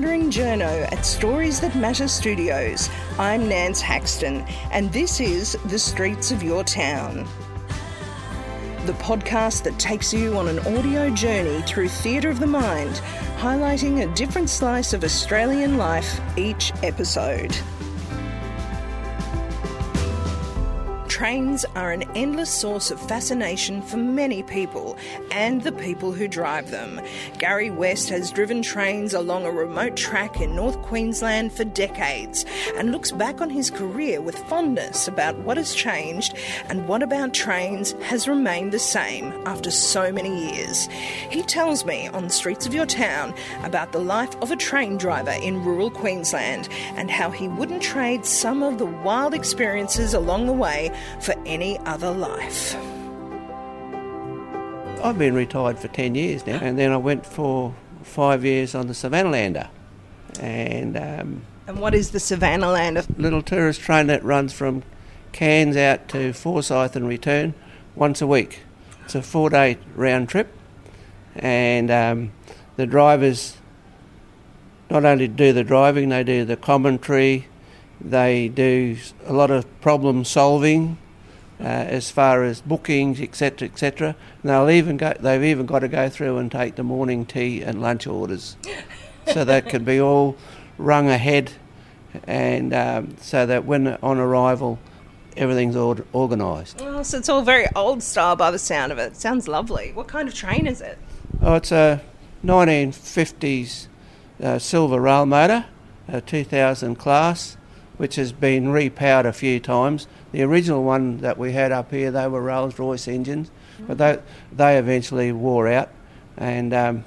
wandering journo at Stories That Matter Studios. I'm Nance Haxton, and this is The Streets of Your Town. The podcast that takes you on an audio journey through theatre of the mind, highlighting a different slice of Australian life each episode. Trains are an endless source of fascination for many people and the people who drive them. Gary West has driven trains along a remote track in North Queensland for decades and looks back on his career with fondness about what has changed and what about trains has remained the same after so many years. He tells me on the streets of your town about the life of a train driver in rural Queensland and how he wouldn't trade some of the wild experiences along the way for any other life. I've been retired for 10 years now, and then I went for five years on the Savannah Lander. And um, And what is the Savannah Lander? little tourist train that runs from Cairns out to Forsayth and return once a week. It's a four day round trip, and um, the drivers not only do the driving, they do the commentary, they do a lot of problem solving. Uh, as far as bookings, etc., etc., and they'll even go. They've even got to go through and take the morning tea and lunch orders, so that can be all rung ahead, and um, so that when on arrival, everything's or- organised. Oh, so it's all very old style by the sound of it. Sounds lovely. What kind of train is it? Oh, it's a 1950s uh, silver rail motor, a 2000 class, which has been repowered a few times. The original one that we had up here, they were Rolls Royce engines, but they, they eventually wore out, and um,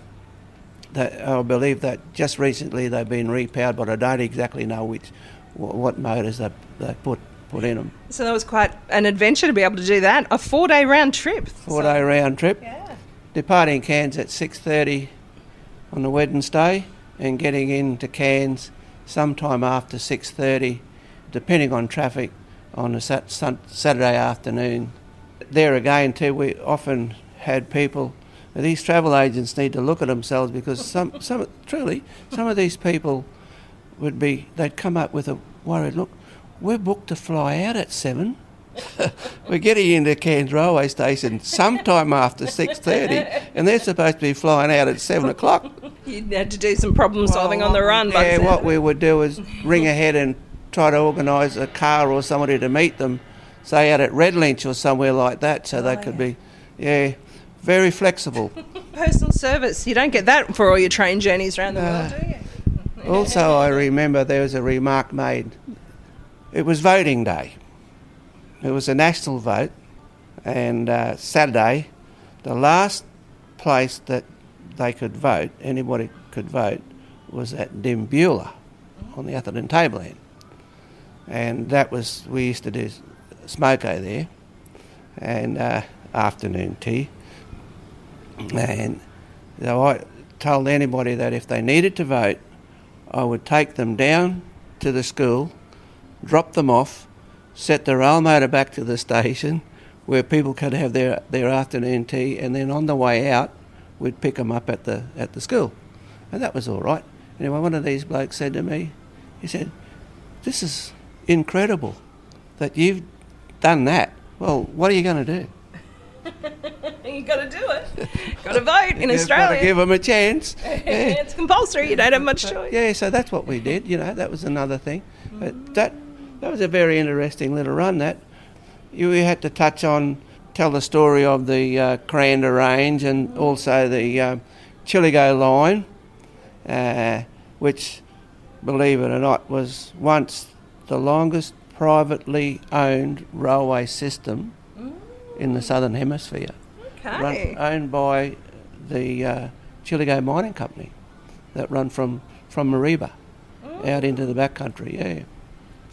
they, I believe that just recently they've been repowered, but I don't exactly know which what motors they, they put put in them. So that was quite an adventure to be able to do that. A four day round trip. Four day round trip. Yeah. departing Cairns at 6.30 on the Wednesday and getting into Cairns sometime after 6.30 depending on traffic on a sat- Saturday afternoon. There again too we often had people these travel agents need to look at themselves because some, some truly some of these people would be they'd come up with a worried look we're booked to fly out at 7 we're getting into Cairns railway station sometime after 6.30 and they're supposed to be flying out at 7 o'clock. You had to do some problem solving on the run. Yeah, what we would do is ring ahead and try to organise a car or somebody to meet them, say out at Redlynch or somewhere like that, so they could be, yeah, very flexible. Personal service. You don't get that for all your train journeys around the world, Uh, do you? Also, I remember there was a remark made. It was voting day. It was a national vote, and uh, Saturday, the last place that they could vote, anybody could vote, was at Dimbulah on the Atherton Tableland. And that was, we used to do smoko there, and uh, afternoon tea. And so I told anybody that if they needed to vote, I would take them down to the school, drop them off, set the rail motor back to the station where people could have their, their afternoon tea, and then on the way out, we'd pick them up at the, at the school. And that was all right. Anyway, one of these blokes said to me, he said, This is incredible that you've done that. Well, what are you going to do? you got to do it. got to vote in You've got to Australia. give them a chance. Yeah. it's compulsory. You don't have much choice. Yeah, so that's what we did. You know, that was another thing. But that that was a very interesting little run. That you had to touch on, tell the story of the uh, Kuranda Range and also the uh, Chillagoe line, uh, which, believe it or not, was once the longest privately owned railway system in the southern hemisphere, Okay. run, owned by the uh, Chillagoe Mining Company, that run from from Mareeba out into the backcountry. Yeah.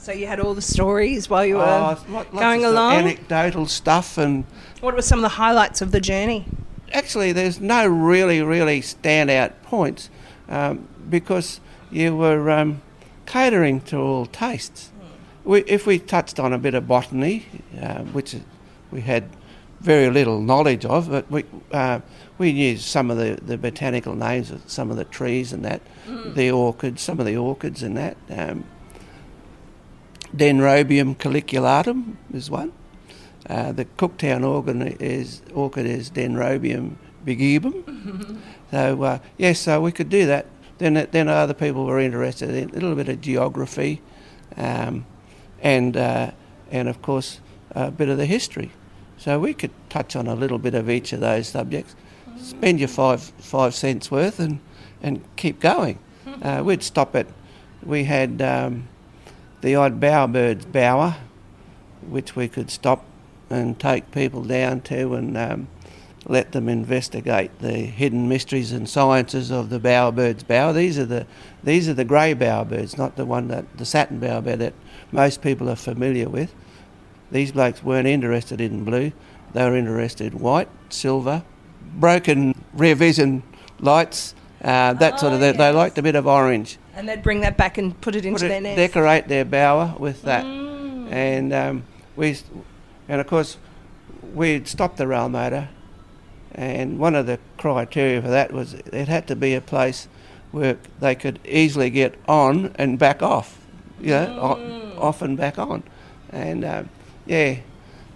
So you had all the stories while you were Oh, lot- lots going along. anecdotal stuff, and what were some of the highlights of the journey? actually, there's no really, really standout points um, because you were um, catering to all tastes. We, if we touched on a bit of botany, uh, which we had very little knowledge of, but we uh, we knew some of the, the botanical names of some of the trees and that, the orchids, some of the orchids and that. Um, Dendrobium colliculatum is one. Uh, the Cooktown organ is, orchid is Dendrobium bigibbum. so uh, yes, so we could do that. Then then other people were interested in a little bit of geography, um, and uh, and of course a bit of the history. So we could touch on a little bit of each of those subjects. Spend your five five cents worth and and keep going. Uh, we'd stop at. We had um, the odd bowerbird's bower, which we could stop and take people down to and um, let them investigate the hidden mysteries and sciences of the bowerbird's bower. These are the these are the grey bowerbirds, not the one that the satin bowerbird that most people are familiar with. These blokes weren't interested in blue; they were interested in white, silver, broken rear vision lights. Uh, that sort of. They, they liked a bit of orange. And they'd bring that back and put it into Put it- their nest. decorate their bower with that, Mm. and um, we, and of course, we'd stop the rail motor, and one of the criteria for that was it had to be a place where they could easily get on and back off, you know, o- off and back on, and um, yeah,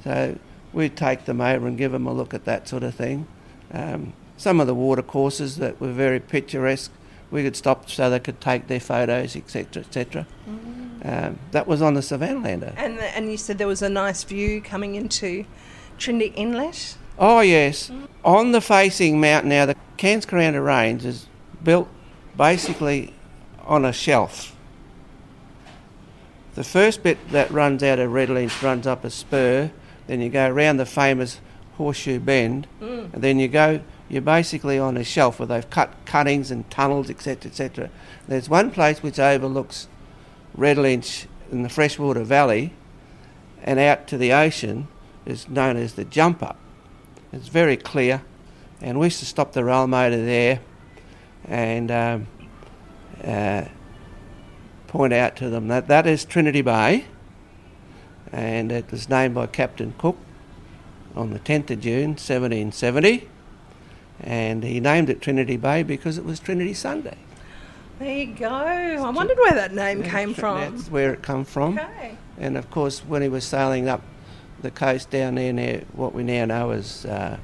so we'd take them over and give them a look at that sort of thing. Um, some of the water courses that were very picturesque, we could stop so they could take their photos, etc., etc. Um, that was on the Savannah And, and you said there was a nice view coming into Trinity Inlet. Oh yes, on the facing mountain now, the Cairns Kuranda Range is built basically on a shelf. The first bit that runs out of Redlynch runs up a spur, then you go around the famous Horseshoe Bend, and then you go. You're basically on a shelf where they've cut cuttings and tunnels, etc., etc. There's one place which overlooks Redlynch in the freshwater valley, and out to the ocean is known as the jump up. It's very clear, and we used to stop the rail motor there and um, uh, point out to them that that is Trinity Bay, and it was named by Captain Cook on the 10th of June 1770, and he named it Trinity Bay because it was Trinity Sunday. There you go. I wondered where that name came from. That's where it come from. Okay. And of course, when he was sailing up the coast down there near what we now know as uh,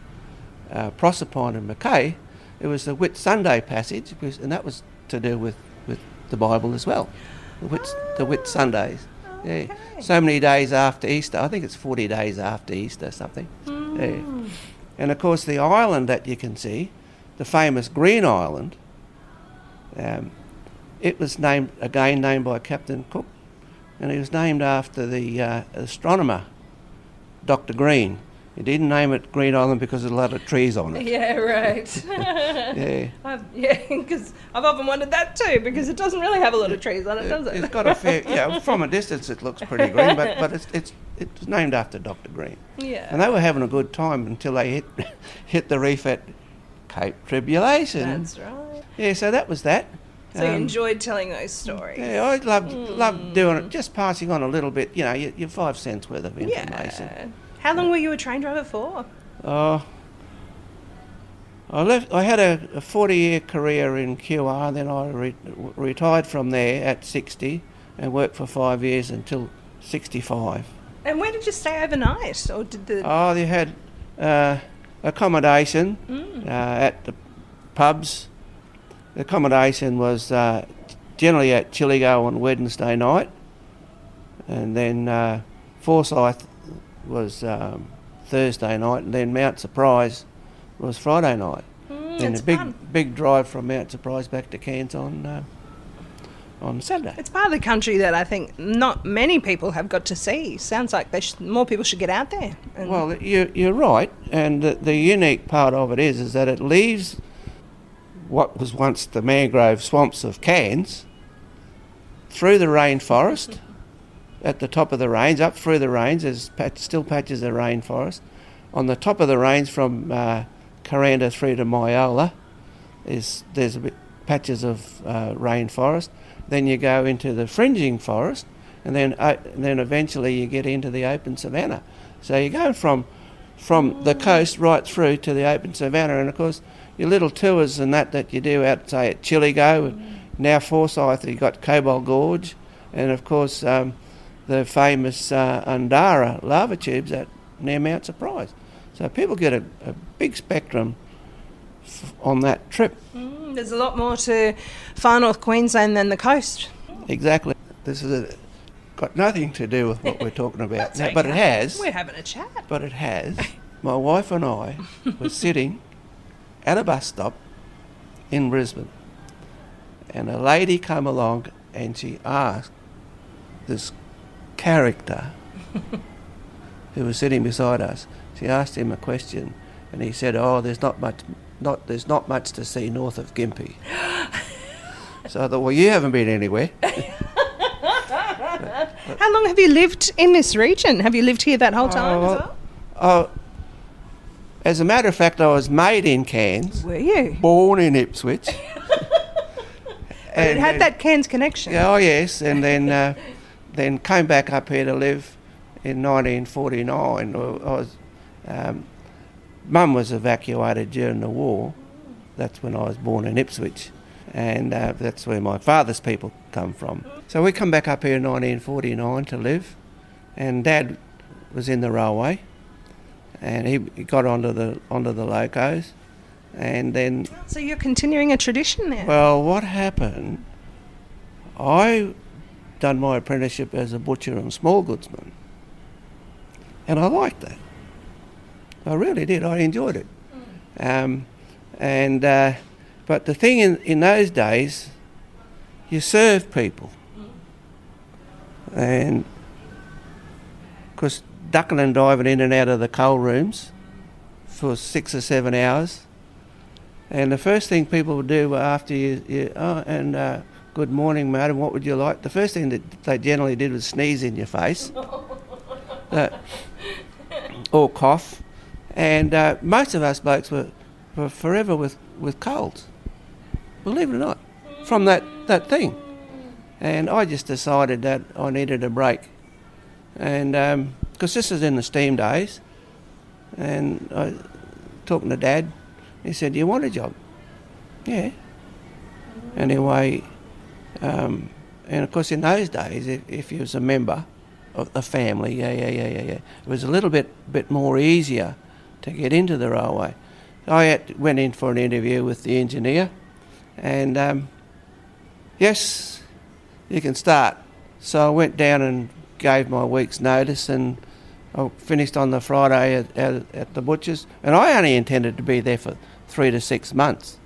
uh, Proserpine and Mackay, it was the Whit Sunday passage, because, and that was to do with, with the Bible as well. The Whit, the Whit Sundays. Yeah. So many days after Easter. I think it's 40 days after Easter, something. Yeah. And of course, the island that you can see, the famous Green Island, um, it was named again named by Captain Cook, and it was named after the uh, astronomer, Dr. Green. He didn't name it Green Island because there's a lot of trees on it. Yeah, right. Yeah. I've, yeah, because I've often wondered that too, because it doesn't really have a lot of trees on it, does it? It's got a fair, yeah. From a distance, it looks pretty green, but but it's it's it's named after Dr. Green. yeah. And they were having a good time until they hit hit the reef at Cape Tribulation. That's right. Yeah, so that was that. So you Um, enjoyed telling those stories. Yeah, I loved loved doing it. Just passing on a little bit, you know, your, your five cents worth of information. Yeah. How long were you a train driver for? Oh, I left. I had a, a forty-year career in QR. Then I re- retired from there at sixty and worked for five years until sixty-five. And where did you stay overnight? Or did the. Oh, they had uh, accommodation Mm. uh, at the pubs. The accommodation was uh, generally at Chillagoe on Wednesday night, and then uh, Forsayth was um, Thursday night, and then Mount Surprise was Friday night. Mm, then a big fun. big drive from Mount Surprise back to Cairns on uh, on Saturday. It's part of the country that I think not many people have got to see. Sounds like they sh- more people should get out there. And Well, you, you're right, and the, the unique part of it is is that it leaves what was once the mangrove swamps of Cairns through the rainforest at the top of the range, up through the range. There's still patches of rainforest. On the top of the range from uh, Kuranda through to Myola, is there's bit patches of uh, rainforest. Then you go into the fringing forest, and then uh, and then eventually you get into the open savanna. So you're going from from the coast right through to the open savannah. And of course, your little tours and that that you do out, say, at Chillagoe, now Forsayth, you've got Cobbold Gorge, and of course, um, the famous uh, Undara lava tubes at near Mount Surprise. So people get a, a big spectrum f- on that trip. Mm, there's a lot more to far north Queensland than the coast. Exactly. This is a, got nothing to do with what we're talking about, but it has. We're having a chat. But it has. My wife and I were sitting at a bus stop in Brisbane, and a lady came along and she asked this character who was sitting beside us. She asked him a question, and he said, "Oh, there's not much, not there's not much to see north of Gympie." so I thought, well, you haven't been anywhere. How long have you lived in this region? Have you lived here that whole time Oh, as well, well? Oh, as a matter of fact, I was made in Cairns. Were you? born in Ipswich. and it had then- that Cairns connection. Oh yes, and then uh, then came back up here to live in 1949. I was, um, Mum was evacuated during the war. That's when I was born in Ipswich, and uh, that's where my father's people come from. So we come back up here in 1949 to live, and Dad was in the railway, and he, he got onto the onto the locos, and then So you're continuing a tradition there. well, what happened? I done my apprenticeship as a butcher and small goodsman, and I liked that. I really did. I enjoyed it. Um, and uh, but the thing in in those days, you serve people, and because ducking and diving in and out of the coal rooms for six or seven hours. And the first thing people would do after you, you oh, and uh, good morning, madam, what would you like? The first thing that they generally did was sneeze in your face uh, or cough. And uh, most of us blokes were, were forever with, with colds, believe it or not, from that, that thing. And I just decided that I needed a break. And because this is in the steam days, and I talking to Dad, he said, "Do you want a job?" Yeah. Anyway, um, and of course, in those days, if, if you was a member of the family, yeah, yeah, yeah, yeah, yeah, it was a little bit bit more easier to get into the railway. I had, went in for an interview with the engineer, and um, yes, you can start. So I went down and gave my week's notice, and I finished on the Friday at, at, at the butcher's, and I only intended to be there for three to six months,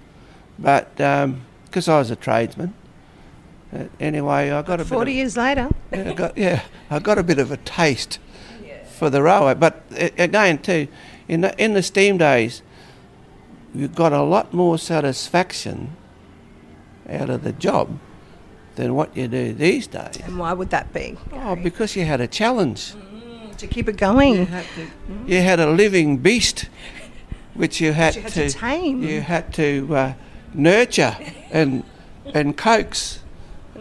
but because I was a tradesman. Uh, anyway, I got a bit. Forty Of, years later. yeah, I got, yeah, I got a bit of a taste for the railway. But uh, again, too, in the, in the steam days, you got a lot more satisfaction out of the job than what you do these days. And why would that be? Oh, because you had a challenge. To keep it going. You had, to, you had a living beast, which you had, you had to tame. You had to uh, nurture and and coax,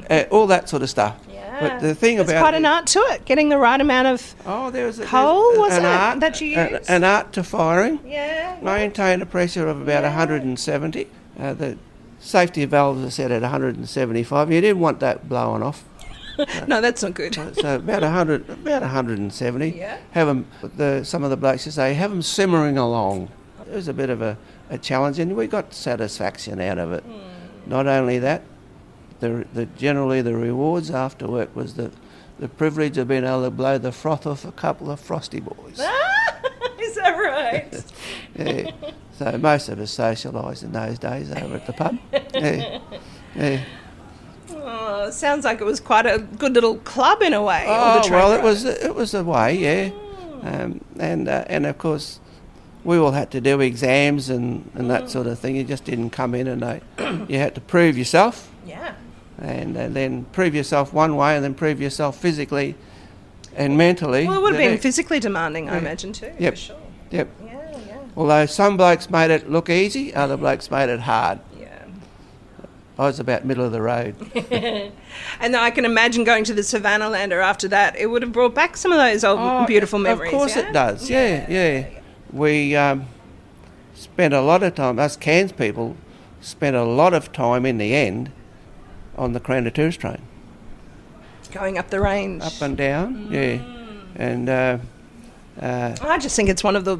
uh, all that sort of stuff. But the thing There's about quite an art to it, getting the right amount of. Oh, there was a, Coal, was an it, art, that you an- used? An, art to firing. Yeah. Maintain a pressure of about 170. Uh, the safety valves are set at 175. You didn't want that blowing off. No, that's not good. So about 100, about 170. Yeah. Have them. The some of the blokes say have them simmering along. It was a bit of a, a challenge, and we got satisfaction out of it. Not only that, the, the generally the rewards after work was the the privilege of being able to blow the froth off a couple of frosty boys. Is that right? yeah. So most of us socialised in those days over at the pub. Yeah. Yeah. Oh, sounds like it was quite a good little club in a way. Oh well, it was it was a way, yeah, um, and uh, and of course, we all had to do exams and, and that sort of thing. You just didn't come in and they, you had to prove yourself, Yeah. And, and then prove yourself one way, and then prove yourself physically and mentally. Well, it would have been next. physically demanding, I imagine too. Yep. For sure. Yep. Yeah, yeah, Although some blokes made it look easy, other blokes made it hard. yeah. I was about middle of the road. And I can imagine going to the Savannah Lander after that. It would have brought back some of those old Oh, beautiful memories. Of course yeah? it does. Yeah, yeah. we um, spent a lot of time, us Cairns people spent a lot of time in the end on the Kuranda tourist train. Going up the range. Up and down, yeah. And uh, uh, I just think it's one of the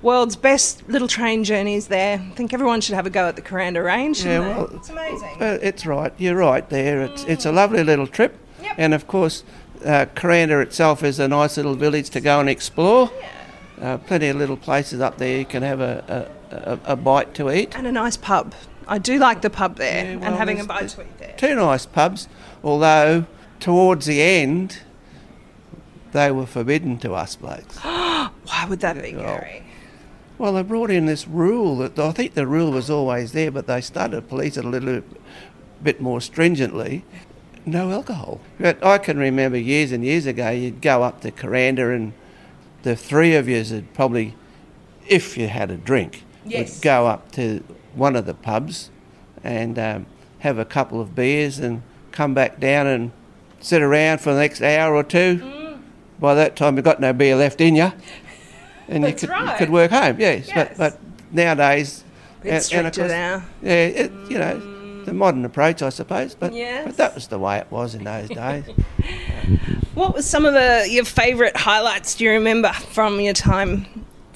world's best little train journeys there. I think everyone should have a go at the Kuranda Range. Yeah, well, it's amazing. uh, it's right, you're right there. It's, it's a lovely little trip. Yep. And of course, uh, Kuranda itself is a nice little village to go and explore. Uh, plenty of little places up there you can have a, a, a, a bite to eat. and a nice pub. I do like the pub there Yeah, and having a bite to eat there. Two nice pubs, although towards the end they were forbidden to us blokes. Why would that be, well, Gary? Well, they brought in this rule that I think the rule was always there, but they started to police it a little bit more stringently. No alcohol. But I can remember years and years ago, you'd go up to Kuranda and the three of you would probably, if you had a drink, Yes. would go up to one of the pubs and um, have a couple of beers and come back down and sit around for the next hour or two. Mm. By that time, you've got no beer left in you, and you could, you could work home. Yes, Yes. but but nowadays, and- and course- now. yeah, it, you know, the modern approach, I suppose. But Yes. but that was the way it was in those days. What was some of the your favourite highlights? Do you remember from your time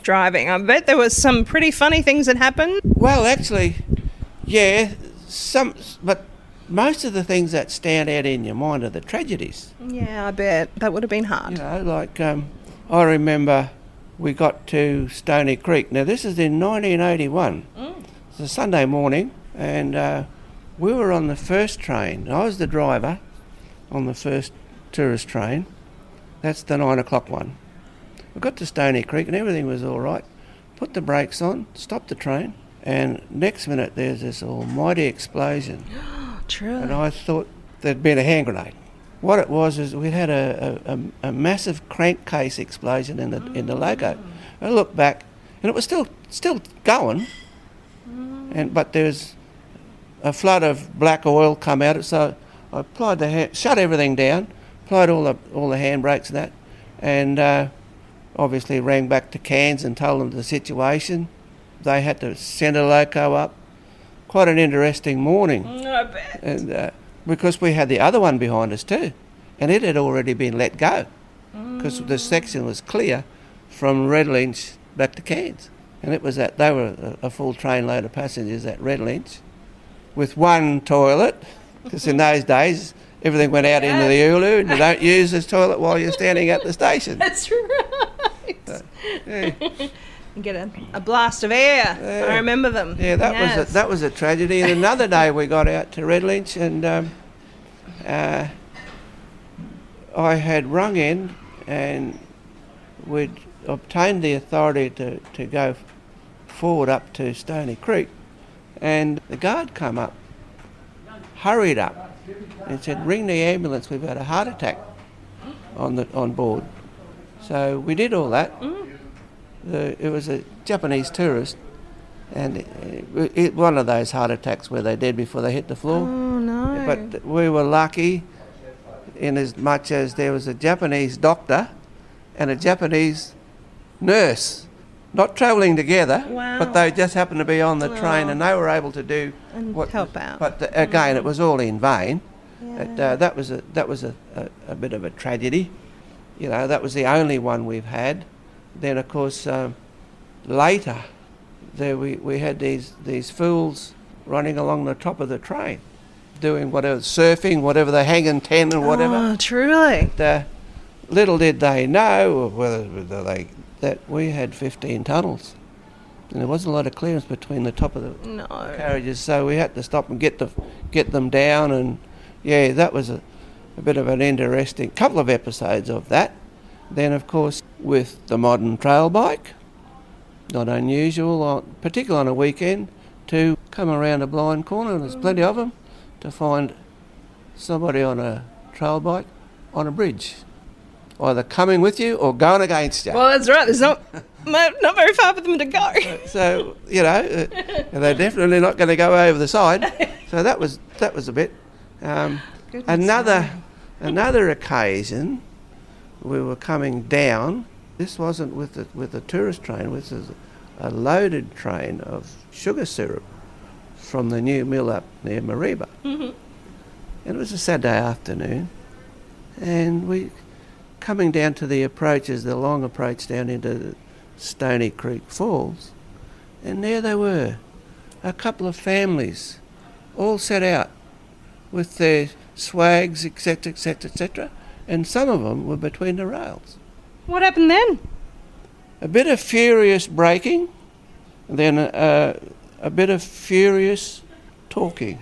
driving? I bet there was some pretty funny things that happened. Well, actually, yeah, some, but most of the things that stand out in your mind are the tragedies. Yeah, I bet that would have been hard. You know, like um, I remember we got to Stony Creek. Now this is in 1981. It's a Sunday morning, and uh, we were on the first train. I was the driver on the first tourist train. That's the nine o'clock one. We got to Stony Creek and everything was all right. Put the brakes on, stopped the train, and next minute there's this almighty explosion True. and I thought there'd been a hand grenade. What it was is we had a, a, a, massive crankcase explosion in the in the loco. I looked back, and it was still still going, and but there's a flood of black oil come out. So I applied the hand, shut everything down, applied all the all the handbrakes and that, and uh, obviously rang back to Cairns and told them the situation. They had to send a loco up. Quite an interesting morning I bet. and uh, because we had the other one behind us too, and it had already been let go because the section was clear from Redlynch back to Cairns, and it was that they were a, a full train load of passengers at Redlynch, with one toilet, because in those days everything went out into the Ulu, and you don't use this toilet while you're standing at the station. That's right. Yeah. You get a, a blast of air. Yeah. I remember them. Yeah, that was a, that was a tragedy. And another day we got out to Redlynch, and um, uh, I had rung in, and we'd obtained the authority to, to go forward up to Stony Creek, and the guard come up, hurried up, and said, "Ring the ambulance. We've had a heart attack on the on board." So we did all that. The, it was a Japanese tourist, and it, it, one of those heart attacks where they're dead before they hit the floor. Oh no. But we were lucky in as much as there was a Japanese doctor and a Japanese nurse, not travelling together, Wow. but they just happened to be on the train and they were able to do And what help was- out. But the, again, it was all in vain. Yeah. uh, that was a that was a, a, a bit of a tragedy. You know, that was the only one we've had. Then, of course, um, later, there we, we had these these fools running along the top of the train, doing whatever surfing, whatever they hanging ten and whatever. Oh, truly. And, uh, little did they know whether, whether they that we had 15 tunnels, and there wasn't a lot of clearance between the top of the No. carriages, so we had to stop and get the get them down, and yeah, that was a, a bit of an interesting couple of episodes of that. Then, of course, with the modern trail bike, not unusual, particularly on a weekend, to come around a blind corner, and there's plenty of them, to find somebody on a trail bike on a bridge, either coming with you or going against you. Well, that's right. There's not not not very far for them to go. So you know, uh, and they're definitely not going to go over the side. So that was that was a bit. Um, another another occasion, we were coming down This wasn't with the, with a tourist train, this was a loaded train of sugar syrup from the new mill up near Mareeba. Mm-hmm. And it was a Saturday afternoon, and we coming down to the approaches, the long approach down into Stony Creek Falls, and there they were, a couple of families, all set out with their swags, etc., etc., etc., and some of them were between the rails. What happened then? A bit of furious braking, then uh, a bit of furious talking.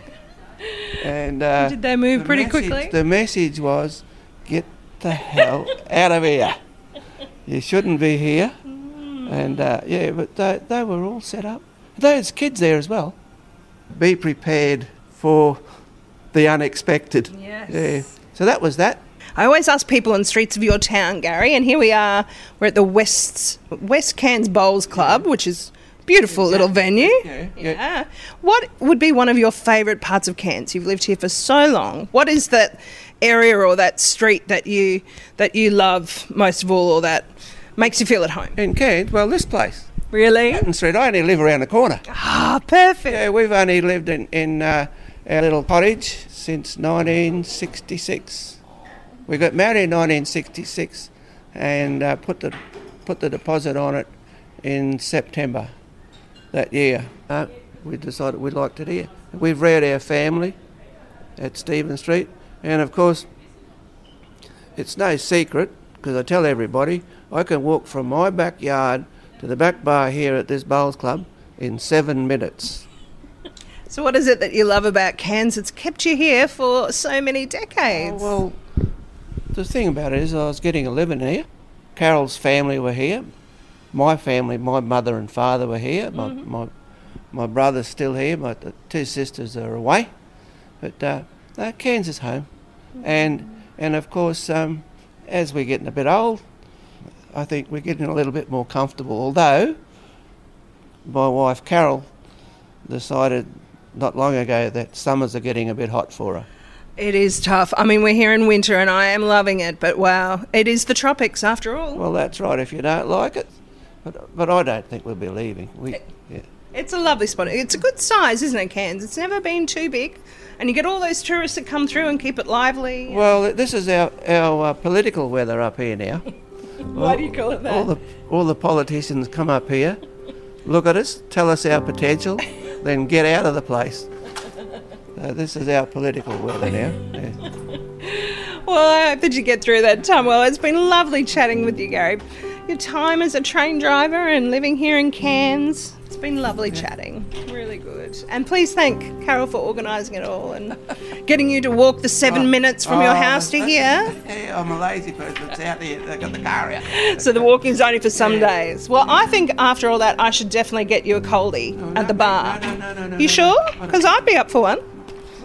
And uh, Did they move the pretty message- quickly? The message was, "Get the hell out of here! You shouldn't be here." And uh, yeah, but they, they were all set up. There's kids there as well. Be prepared for the unexpected. Yes. Yeah. So that was that. I always ask people on streets of your town, Gary, and here we are. We're at the West West Cairns Bowls Club, which is a beautiful little venue. Yeah, yeah. Yeah. What would be one of your favourite parts of Cairns? You've lived here for so long. What is that area or that street that you that you love most of all, or that makes you feel at home? In Cairns, well, this place, Really? Hatton Street. I only live around the corner. Ah, perfect. Yeah, we've only lived in, in uh, our little cottage since 1966. We got married in 1966 and uh, put the put the deposit on it in September that year. Uh, we decided we liked it here. We've reared our family at Stephen Street, and of course, it's no secret because I tell everybody I can walk from my backyard to the back bar here at this bowls club in seven minutes. So, what is it that you love about Cairns that's kept you here for so many decades? Oh, well, the thing about it is, I was getting a living here. Carol's family were here. My family, my mother and father were here. My my, my brother's still here. My the two sisters are away, but uh, no, Cairns home, and and of course, um, as we're getting a bit old, I think we're getting a little bit more comfortable. Although my wife Carol decided not long ago that summers are getting a bit hot for her. It is tough. I mean, we're here in winter and I am loving it, but wow, it is the tropics after all. Well, that's right. If you don't like it, but but I don't think we'll be leaving. We yeah. It's a lovely spot. It's a good size, isn't it, Cairns? It's never been too big. And you get all those tourists that come through and keep it lively. Well, this is our our uh, political weather up here now. Why do you call it that? All the all the politicians come up here, look at us, tell us our potential, then get out of the place. Uh, this is our political weather now. Yeah. Well, I hope that you get through that time. Well, it's been lovely chatting with you, Gary. Your time as a train driver and living here in Cairns, it's been lovely chatting. Really good. And please thank Carol for organising it all and getting you to walk the seven minutes from your Oh, house to here. Yeah, I'm a lazy person. It's out there. They got the car out. So the walking's only for some days. Well, I think after all that, I should definitely get you a coldie no, at the bar. no, no, no, no, you no, sure? Because I'd be up for one.